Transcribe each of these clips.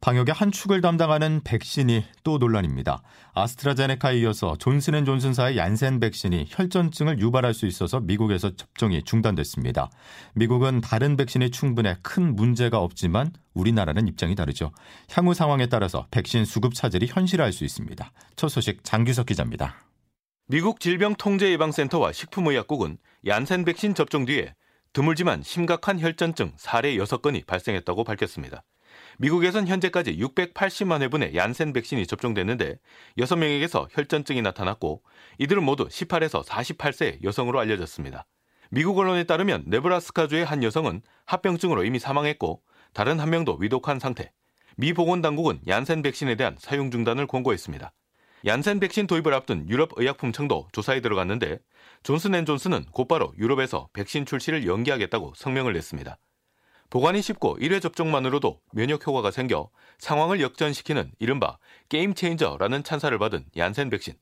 방역의 한 축을 담당하는 백신이 또 논란입니다. 아스트라제네카에 이어서 존슨앤존슨사의 얀센 백신이 혈전증을 유발할 수 있어서 미국에서 접종이 중단됐습니다. 미국은 다른 백신이 충분해 큰 문제가 없지만 우리나라는 입장이 다르죠. 향후 상황에 따라서 백신 수급 차질이 현실화할 수 있습니다. 첫 소식 장규석 기자입니다. 미국 질병통제예방센터와 식품의약국은 얀센 백신 접종 뒤에 드물지만 심각한 혈전증 사례 6건이 발생했다고 밝혔습니다. 미국에선 현재까지 680만 회분의 얀센 백신이 접종됐는데 6명에게서 혈전증이 나타났고 이들은 모두 18에서 48세 여성으로 알려졌습니다. 미국 언론에 따르면 네브라스카주의 한 여성은 합병증으로 이미 사망했고 다른 한 명도 위독한 상태. 미 보건당국은 얀센 백신에 대한 사용 중단을 권고했습니다. 얀센 백신 도입을 앞둔 유럽 의약품청도 조사에 들어갔는데 존슨앤존슨은 곧바로 유럽에서 백신 출시를 연기하겠다고 성명을 냈습니다. 보관이 쉽고 1회 접종만으로도 면역 효과가 생겨 상황을 역전시키는 이른바 게임 체인저라는 찬사를 받은 얀센 백신.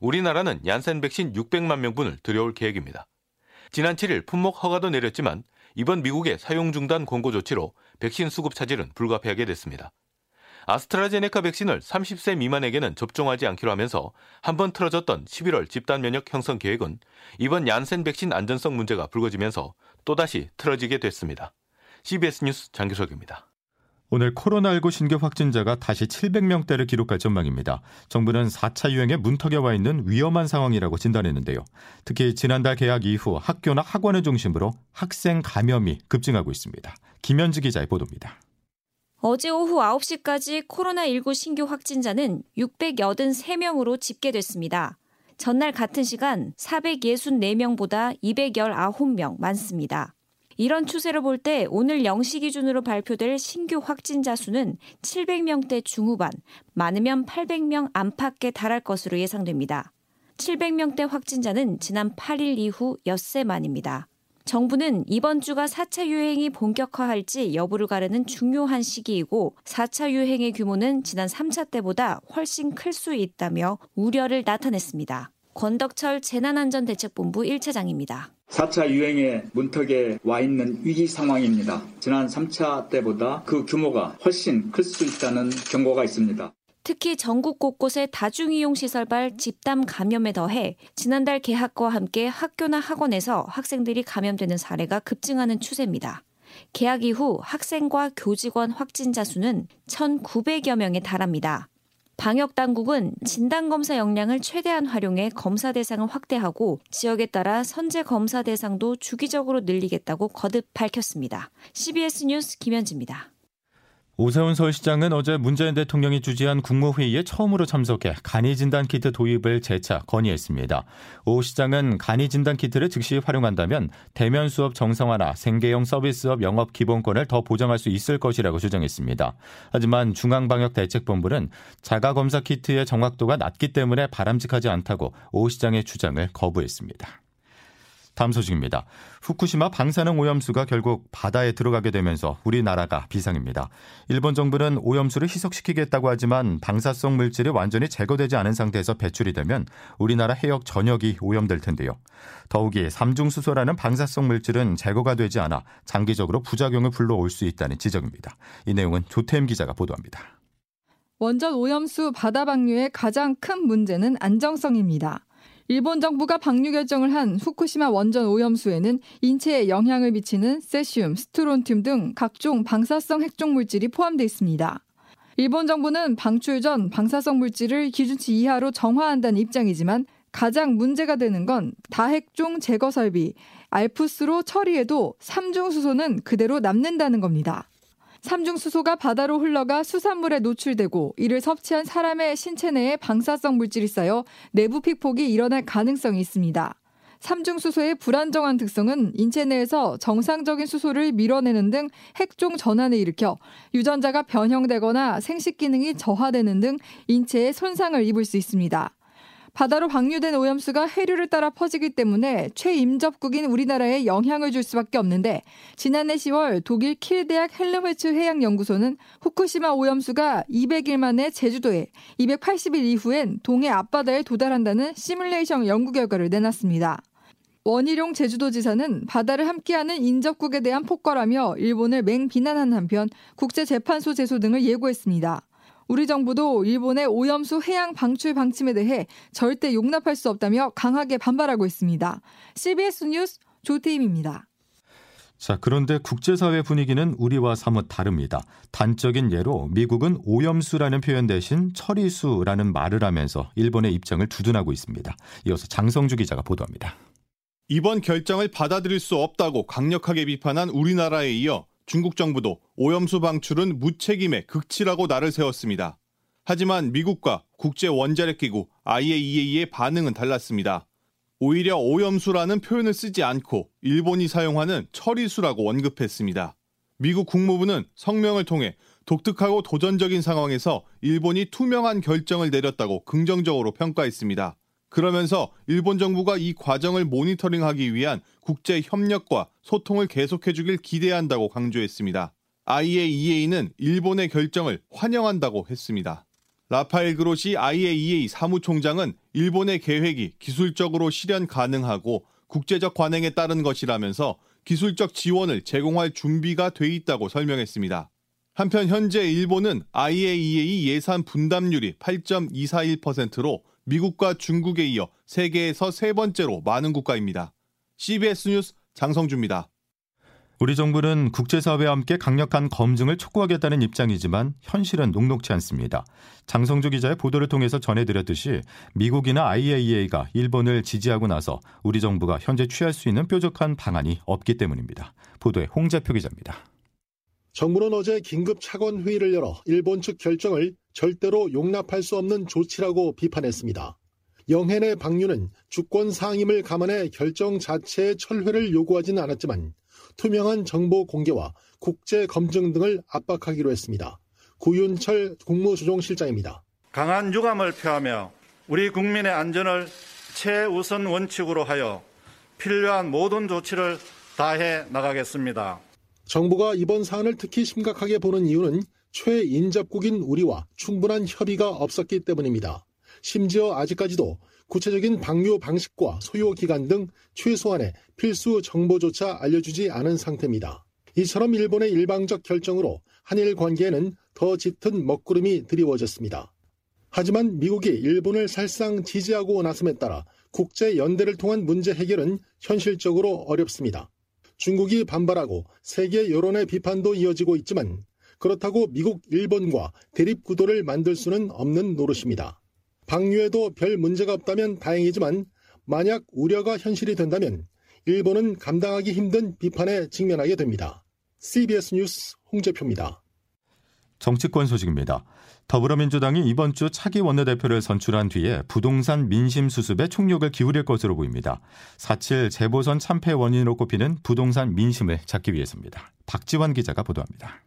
우리나라는 얀센 백신 600만 명분을 들여올 계획입니다. 지난 7일 품목 허가도 내렸지만 이번 미국의 사용 중단 권고 조치로 백신 수급 차질은 불가피하게 됐습니다. 아스트라제네카 백신을 30세 미만에게는 접종하지 않기로 하면서 한 번 틀어졌던 11월 집단 면역 형성 계획은 이번 얀센 백신 안전성 문제가 불거지면서 또다시 틀어지게 됐습니다. CBS 뉴스 장규석입니다. 오늘 코로나19 신규 확진자가 다시 700명대를 기록할 전망입니다. 정부는 4차 유행에 문턱에 와 있는 위험한 상황이라고 진단했는데요. 특히 지난달 개학 이후 학교나 학원을 중심으로 학생 감염이 급증하고 있습니다. 김현지 기자의 보도입니다. 어제 오후 9시까지 코로나19 신규 확진자는 683명으로 집계됐습니다. 전날 같은 시간 464명보다 219명 많습니다. 이런 추세를 볼 때 오늘 0시 기준으로 발표될 신규 확진자 수는 700명대 중후반, 많으면 800명 안팎에 달할 것으로 예상됩니다. 700명대 확진자는 지난 8일 이후 엿새 만입니다. 정부는 이번 주가 4차 유행이 본격화할지 여부를 가르는 중요한 시기이고 4차 유행의 규모는 지난 3차 때보다 훨씬 클 수 있다며 우려를 나타냈습니다. 권덕철 재난안전대책본부 1차장입니다. 4차 유행의 문턱에 와 있는 위기 상황입니다. 지난 3차 때보다 그 규모가 훨씬 클 수 있다는 경고가 있습니다. 특히 전국 곳곳의 다중이용 시설발 집단 감염에 더해 지난달 개학과 함께 학교나 학원에서 학생들이 감염되는 사례가 급증하는 추세입니다. 개학 이후 학생과 교직원 확진자 수는 1,900여 명에 달합니다. 방역 당국은 진단 검사 역량을 최대한 활용해 검사 대상을 확대하고 지역에 따라 선제 검사 대상도 주기적으로 늘리겠다고 거듭 밝혔습니다. CBS 뉴스 김현지입니다. 오세훈 서울시장은 어제 문재인 대통령이 주재한 국무회의에 처음으로 참석해 간이 진단 키트 도입을 재차 건의했습니다. 오 시장은 간이 진단 키트를 즉시 활용한다면 대면 수업 정상화나 생계형 서비스업 영업 기본권을 더 보장할 수 있을 것이라고 주장했습니다. 하지만 중앙방역대책본부는 자가 검사 키트의 정확도가 낮기 때문에 바람직하지 않다고 오 시장의 주장을 거부했습니다. 다음 소식입니다. 후쿠시마 방사능 오염수가 결국 바다에 들어가게 되면서 우리나라가 비상입니다. 일본 정부는 오염수를 희석시키겠다고 하지만 방사성 물질이 완전히 제거되지 않은 상태에서 배출이 되면 우리나라 해역 전역이 오염될 텐데요. 더욱이 삼중수소라는 방사성 물질은 제거가 되지 않아 장기적으로 부작용을 불러올 수 있다는 지적입니다. 이 내용은 조태임 기자가 보도합니다. 원전 오염수 바다 방류의 가장 큰 문제는 안정성입니다. 일본 정부가 방류 결정을 한 후쿠시마 원전 오염수에는 인체에 영향을 미치는 세슘, 스트론튬 등 각종 방사성 핵종 물질이 포함되어 있습니다. 일본 정부는 방출 전 방사성 물질을 기준치 이하로 정화한다는 입장이지만 가장 문제가 되는 건 다핵종 제거 설비, 알프스로 처리해도 삼중수소는 그대로 남는다는 겁니다. 삼중수소가 바다로 흘러가 수산물에 노출되고 이를 섭취한 사람의 신체 내에 방사성 물질이 쌓여 내부 피폭이 일어날 가능성이 있습니다. 삼중수소의 불안정한 특성은 인체 내에서 정상적인 수소를 밀어내는 등 핵종 전환을 일으켜 유전자가 변형되거나 생식 기능이 저하되는 등 인체에 손상을 입을 수 있습니다. 바다로 방류된 오염수가 해류를 따라 퍼지기 때문에 최인접국인 우리나라에 영향을 줄 수밖에 없는데 지난해 10월 독일 킬 대학 헬름홀츠 해양연구소는 후쿠시마 오염수가 200일 만에 제주도에 280일 이후엔 동해 앞바다에 도달한다는 시뮬레이션 연구 결과를 내놨습니다. 원희룡 제주도지사는 바다를 함께하는 인접국에 대한 폭거라며 일본을 맹비난한 한편 국제재판소 제소 등을 예고했습니다. 우리 정부도 일본의 오염수 해양 방출 방침에 대해 절대 용납할 수 없다며 강하게 반발하고 있습니다. CBS 뉴스 조태임입니다. 자, 그런데 국제사회 분위기는 우리와 사뭇 다릅니다. 단적인 예로 미국은 오염수라는 표현 대신 처리수라는 말을 하면서 일본의 입장을 두둔하고 있습니다. 이어서 장성주 기자가 보도합니다. 이번 결정을 받아들일 수 없다고 강력하게 비판한 우리나라에 이어 중국 정부도 오염수 방출은 무책임의 극치라고 날을 세웠습니다. 하지만 미국과 국제 원자력 기구 IAEA의 반응은 달랐습니다. 오히려 오염수라는 표현을 쓰지 않고 일본이 사용하는 처리수라고 언급했습니다. 미국 국무부는 성명을 통해 독특하고 도전적인 상황에서 일본이 투명한 결정을 내렸다고 긍정적으로 평가했습니다. 그러면서 일본 정부가 이 과정을 모니터링하기 위한 국제 협력과 소통을 계속해 주길 기대한다고 강조했습니다. IAEA는 일본의 결정을 환영한다고 했습니다. 라파엘 그로시 IAEA 사무총장은 일본의 계획이 기술적으로 실현 가능하고 국제적 관행에 따른 것이라면서 기술적 지원을 제공할 준비가 돼 있다고 설명했습니다. 한편 현재 일본은 IAEA 예산 분담률이 8.241%로 미국과 중국에 이어 세계에서 세 번째로 많은 국가입니다. CBS 뉴스 장성주입니다. 우리 정부는 국제사회와 함께 강력한 검증을 촉구하겠다는 입장이지만 현실은 녹록치 않습니다. 장성주 기자의 보도를 통해서 전해드렸듯이 미국이나 IAEA가 일본을 지지하고 나서 우리 정부가 현재 취할 수 있는 뾰족한 방안이 없기 때문입니다. 보도에 홍재표 기자입니다. 정부는 어제 긴급 차관 회의를 열어 일본 측 결정을 절대로 용납할 수 없는 조치라고 비판했습니다. 영해내 방류는 주권 상임을 감안해 결정 자체의 철회를 요구하지는 않았지만 투명한 정보 공개와 국제 검증 등을 압박하기로 했습니다. 구윤철 국무조정실장입니다. 강한 유감을 표하며 우리 국민의 안전을 최우선 원칙으로 하여 필요한 모든 조치를 다해 나가겠습니다. 정부가 이번 사안을 특히 심각하게 보는 이유는 최인접국인 우리와 충분한 협의가 없었기 때문입니다. 심지어 아직까지도 구체적인 방류 방식과 소요 기간 등 최소한의 필수 정보조차 알려주지 않은 상태입니다. 이처럼 일본의 일방적 결정으로 한일 관계에는 더 짙은 먹구름이 드리워졌습니다. 하지만 미국이 일본을 살상 지지하고 나섬에 따라 국제 연대를 통한 문제 해결은 현실적으로 어렵습니다. 중국이 반발하고 세계 여론의 비판도 이어지고 있지만 그렇다고 미국, 일본과 대립 구도를 만들 수는 없는 노릇입니다. 방류에도 별 문제가 없다면 다행이지만 만약 우려가 현실이 된다면 일본은 감당하기 힘든 비판에 직면하게 됩니다. CBS 뉴스 홍재표입니다. 정치권 소식입니다. 더불어민주당이 이번 주 차기 원내대표를 선출한 뒤에 부동산 민심 수습에 총력을 기울일 것으로 보입니다. 4.7 재보선 참패 원인으로 꼽히는 부동산 민심을 잡기 위해서입니다. 박지원 기자가 보도합니다.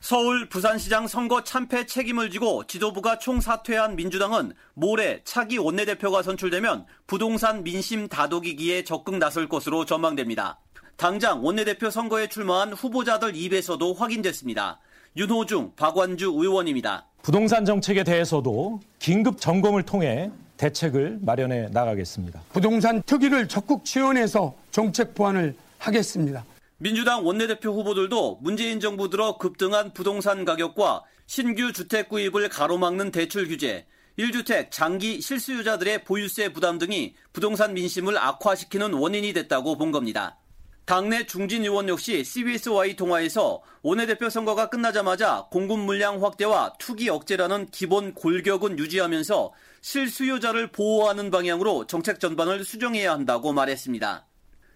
서울 부산시장 선거 참패 책임을 지고 지도부가 총사퇴한 민주당은 모레 차기 원내대표가 선출되면 부동산 민심 다독이기에 적극 나설 것으로 전망됩니다. 당장 원내대표 선거에 출마한 후보자들 입에서도 확인됐습니다. 윤호중, 박완주 의원입니다. 부동산 정책에 대해서도 긴급 점검을 통해 대책을 마련해 나가겠습니다. 부동산 특위를 적극 지원해서 정책 보완을 하겠습니다. 민주당 원내대표 후보들도 문재인 정부 들어 급등한 부동산 가격과 신규 주택 구입을 가로막는 대출 규제, 1주택 장기 실수요자들의 보유세 부담 등이 부동산 민심을 악화시키는 원인이 됐다고 본 겁니다. 당내 중진 의원 역시 CBS와의 통화에서 원내대표 선거가 끝나자마자 공급 물량 확대와 투기 억제라는 기본 골격은 유지하면서 실수요자를 보호하는 방향으로 정책 전반을 수정해야 한다고 말했습니다.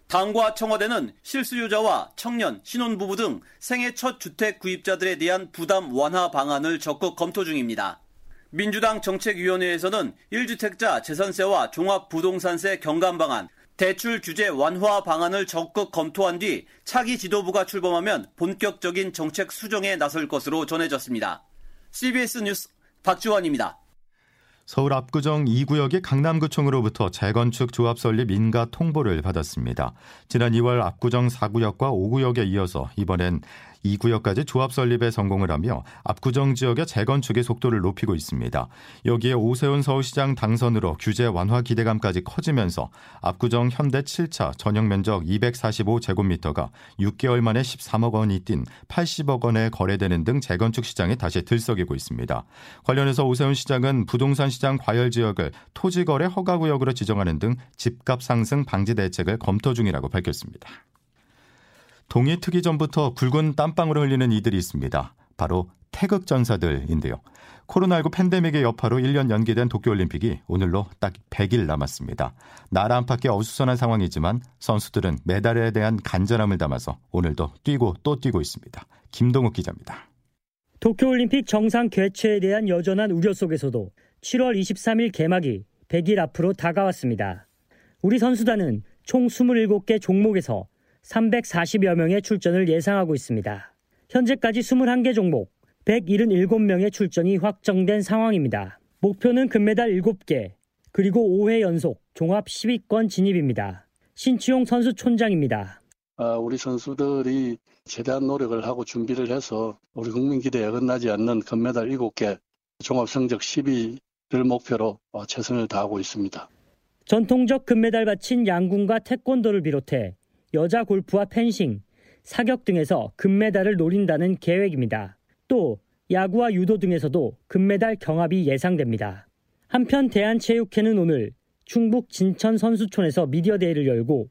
당과 청와대는 실수요자와 청년, 신혼부부 등 생애 첫 주택 구입자들에 대한 부담 완화 방안을 적극 검토 중입니다. 민주당 정책위원회에서는 1주택자 재산세와 종합부동산세 경감 방안, 대출 규제 완화 방안을 적극 검토한 뒤 차기 지도부가 출범하면 본격적인 정책 수정에 나설 것으로 전해졌습니다. CBS 뉴스 박지원입니다. 서울 압구정 2구역이 강남구청으로부터 재건축 조합 설립 인가 통보를 받았습니다. 지난 2월 압구정 4구역과 5구역에 이어서 이번엔 2구역까지 조합 설립에 성공을 하며 압구정 지역의 재건축의 속도를 높이고 있습니다. 여기에 오세훈 서울시장 당선으로 규제 완화 기대감까지 커지면서 압구정 현대 7차 전용 면적 245제곱미터가 6개월 만에 13억 원이 뛴 80억 원에 거래되는 등 재건축 시장이 다시 들썩이고 있습니다. 관련해서 오세훈 시장은 부동산 시장 과열 지역을 토지 거래 허가 구역으로 지정하는 등 집값 상승 방지 대책을 검토 중이라고 밝혔습니다. 동이 트기 전부터 굵은 땀방울을 흘리는 이들이 있습니다. 바로 태극 전사들인데요. 코로나19 팬데믹의 여파로 1년 연기된 도쿄올림픽이 오늘로 딱 100일 남았습니다. 나라 안팎의 어수선한 상황이지만 선수들은 메달에 대한 간절함을 담아서 오늘도 뛰고 또 뛰고 있습니다. 김동욱 기자입니다. 도쿄올림픽 정상 개최에 대한 여전한 우려 속에서도 7월 23일 개막이 100일 앞으로 다가왔습니다. 우리 선수단은 총 27개 종목에서 340여 명의 출전을 예상하고 있습니다. 현재까지 21개 종목, 177명의 출전이 확정된 상황입니다. 목표는 금메달 7개, 그리고 5회 연속 종합 10위권 진입입니다. 신치용 선수 촌장입니다. 아, 우리 선수들이 최대한 노력을 하고 준비를 해서 우리 국민 기대에 어긋나지 않는 금메달 7개, 종합 성적 10위를 목표로 어, 최선을 다하고 있습니다. 전통적 금메달 바친 양궁과 태권도를 비롯해 여자 골프와 펜싱, 사격 등에서 금메달을 노린다는 계획입니다. 또 야구와 유도 등에서도 금메달 경합이 예상됩니다. 한편 대한체육회는 오늘 충북 진천 선수촌에서 미디어 데이를 열고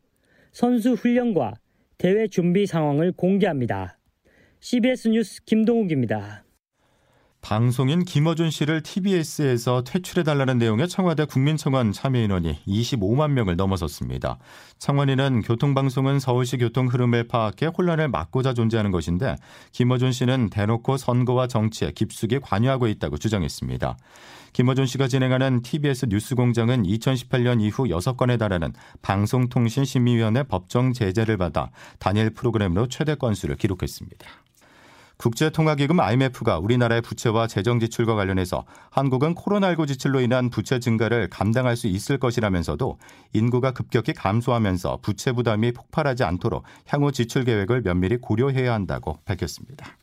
선수 훈련과 대회 준비 상황을 공개합니다. CBS 뉴스 김동욱입니다. 방송인 김어준 씨를 TBS에서 퇴출해달라는 내용의 청와대 국민청원 참여인원이 25만 명을 넘어섰습니다. 청원인은 교통방송은 서울시 교통 흐름을 파악해 혼란을 막고자 존재하는 것인데 김어준 씨는 대놓고 선거와 정치에 깊숙이 관여하고 있다고 주장했습니다. 김어준 씨가 진행하는 TBS 뉴스공장은 2018년 이후 6건에 달하는 방송통신심의위원회 법정 제재를 받아 단일 프로그램으로 최대 건수를 기록했습니다. 국제통화기금 IMF가 우리나라의 부채와 재정 지출과 관련해서 한국은 코로나19 지출로 인한 부채 증가를 감당할 수 있을 것이라면서도 인구가 급격히 감소하면서 부채 부담이 폭발하지 않도록 향후 지출 계획을 면밀히 고려해야 한다고 밝혔습니다.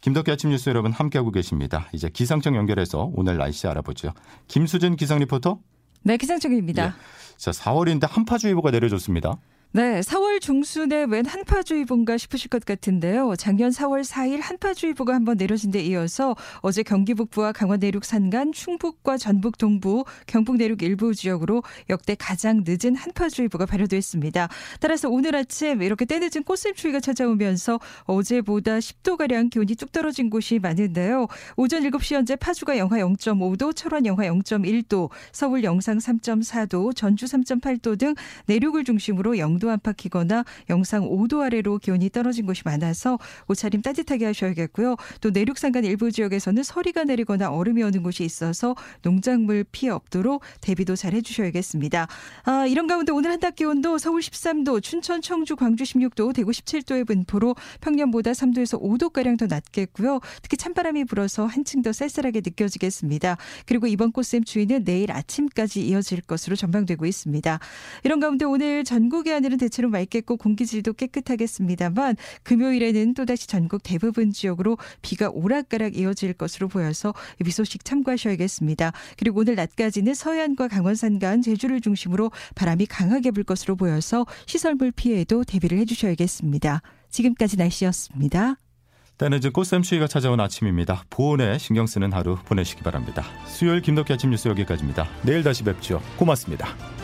김덕기 아침 뉴스 여러분 함께하고 계십니다. 이제 기상청 연결해서 오늘 날씨 알아보죠. 김수진 기상 리포터. 네, 기상청입니다. 예. 자, 4월인데 한파주의보가 내려졌습니다. 네, 4월 중순에 웬 한파주의보인가 싶으실 것 같은데요. 작년 4월 4일 한파주의보가 한번 내려진 데 이어서 어제 경기 북부와 강원 내륙 산간, 충북과 전북 동부, 경북 내륙 일부 지역으로 역대 가장 늦은 한파주의보가 발효됐습니다. 따라서 오늘 아침 이렇게 때늦은 꽃샘추위가 찾아오면서 어제보다 10도가량 기온이 뚝 떨어진 곳이 많은데요. 오전 7시 현재 파주가 영하 0.5도, 철원 영하 0.1도, 서울 영상 3.4도, 전주 3.8도 등 내륙을 중심으로 영도 0도 안팎이거나 영상 5도 아래로 기온이 떨어진 곳이 많아서 옷차림 따뜻하게 하셔야겠고요. 또 내륙 산간 일부 지역에서는 서리가 내리거나 얼음이 오는 곳이 있어서 농작물 피해 없도록 대비도 잘 해주셔야겠습니다. 아, 이런 가운데 오늘 한낮 기온도 서울 13도, 춘천, 청주, 광주 16도, 대구 17도의 분포로 평년보다 3도에서 5도가량 더 낮겠고요. 특히 찬바람이 불어서 한층 더 쌀쌀하게 느껴지겠습니다. 그리고 이번 꽃샘 추위는 내일 아침까지 이어질 것으로 전망되고 있습니다. 이런 가운데 오늘 전국의 하늘은 대체로 맑겠고 공기질도 깨끗하겠습니다만 금요일에는 또다시 전국 대부분 지역으로 비가 오락가락 이어질 것으로 보여서 이 소식 참고하셔야겠습니다. 그리고 오늘 낮까지는 서해안과 강원 산 간, 제주를 중심으로 바람이 강하게 불 것으로 보여서 시설물 피해에도 대비를 해주셔야겠습니다. 지금까지 날씨였습니다. 때는 이제 꽃샘추위가 찾아온 아침입니다. 보온에 신경 쓰는 하루 보내시기 바랍니다. 수요일 김덕기 아침 뉴스 여기까지입니다. 내일 다시 뵙죠. 고맙습니다.